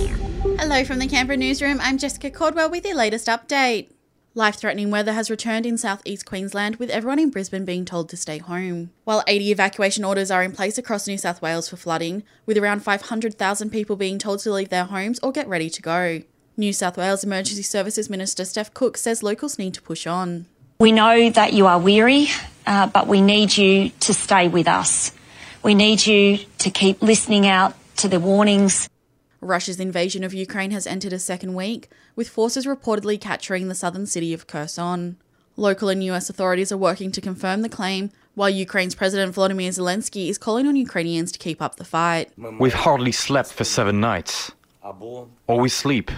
Hello from the Canberra newsroom. I'm Jessica Cordwell with your latest update. Life threatening weather has returned in southeast Queensland, with everyone in Brisbane being told to stay home. While 80 evacuation orders are in place across New South Wales for flooding, with around 500,000 people being told to leave their homes or get ready to go. New South Wales Emergency Services Minister Steph Cooke says locals need to push on. We know that you are weary, uh, but we need you to stay with us. We need you to keep listening out to the warnings. Russia's invasion of Ukraine has entered a second week, with forces reportedly capturing the southern city of Kherson. Local and US authorities are working to confirm the claim, while Ukraine's President Volodymyr Zelensky is calling on Ukrainians to keep up the fight. We've hardly slept for seven nights. Or we sleep,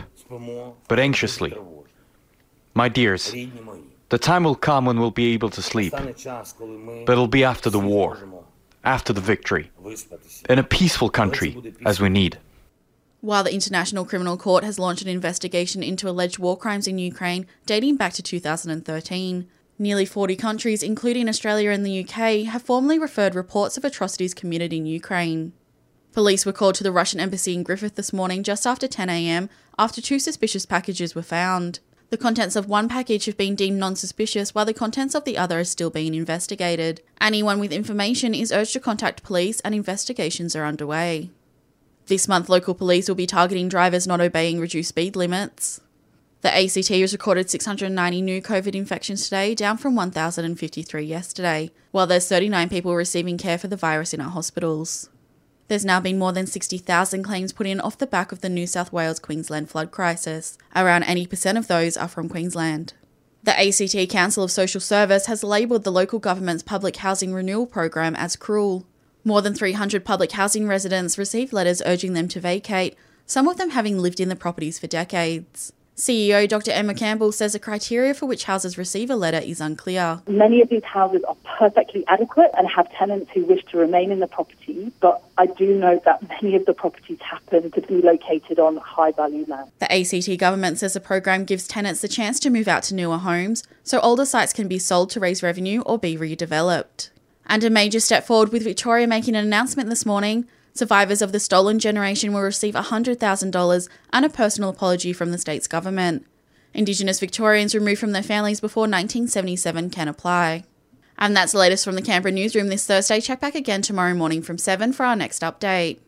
but anxiously. My dears, the time will come when we'll be able to sleep, but it'll be after the war, after the victory, in a peaceful country, as we need. While the International Criminal Court has launched an investigation into alleged war crimes in Ukraine dating back to 2013, nearly 40 countries, including Australia and the UK, have formally referred reports of atrocities committed in Ukraine. Police were called to the Russian embassy in Griffith this morning just after 10am after two suspicious packages were found. The contents of one package have been deemed non suspicious, while the contents of the other are still being investigated. Anyone with information is urged to contact police, and investigations are underway. This month, local police will be targeting drivers not obeying reduced speed limits. The ACT has recorded 690 new COVID infections today, down from 1,053 yesterday, while there's 39 people receiving care for the virus in our hospitals. There's now been more than 60,000 claims put in off the back of the New South Wales Queensland flood crisis. Around 80% of those are from Queensland. The ACT Council of Social Service has labelled the local government's public housing renewal program as cruel. More than 300 public housing residents received letters urging them to vacate, some of them having lived in the properties for decades. CEO Dr. Emma Campbell says the criteria for which houses receive a letter is unclear. Many of these houses are perfectly adequate and have tenants who wish to remain in the property, but I do note that many of the properties happen to be located on high value land. The ACT government says the program gives tenants the chance to move out to newer homes, so older sites can be sold to raise revenue or be redeveloped. And a major step forward with Victoria making an announcement this morning. Survivors of the stolen generation will receive $100,000 and a personal apology from the state's government. Indigenous Victorians removed from their families before 1977 can apply. And that's the latest from the Canberra newsroom this Thursday. Check back again tomorrow morning from 7 for our next update.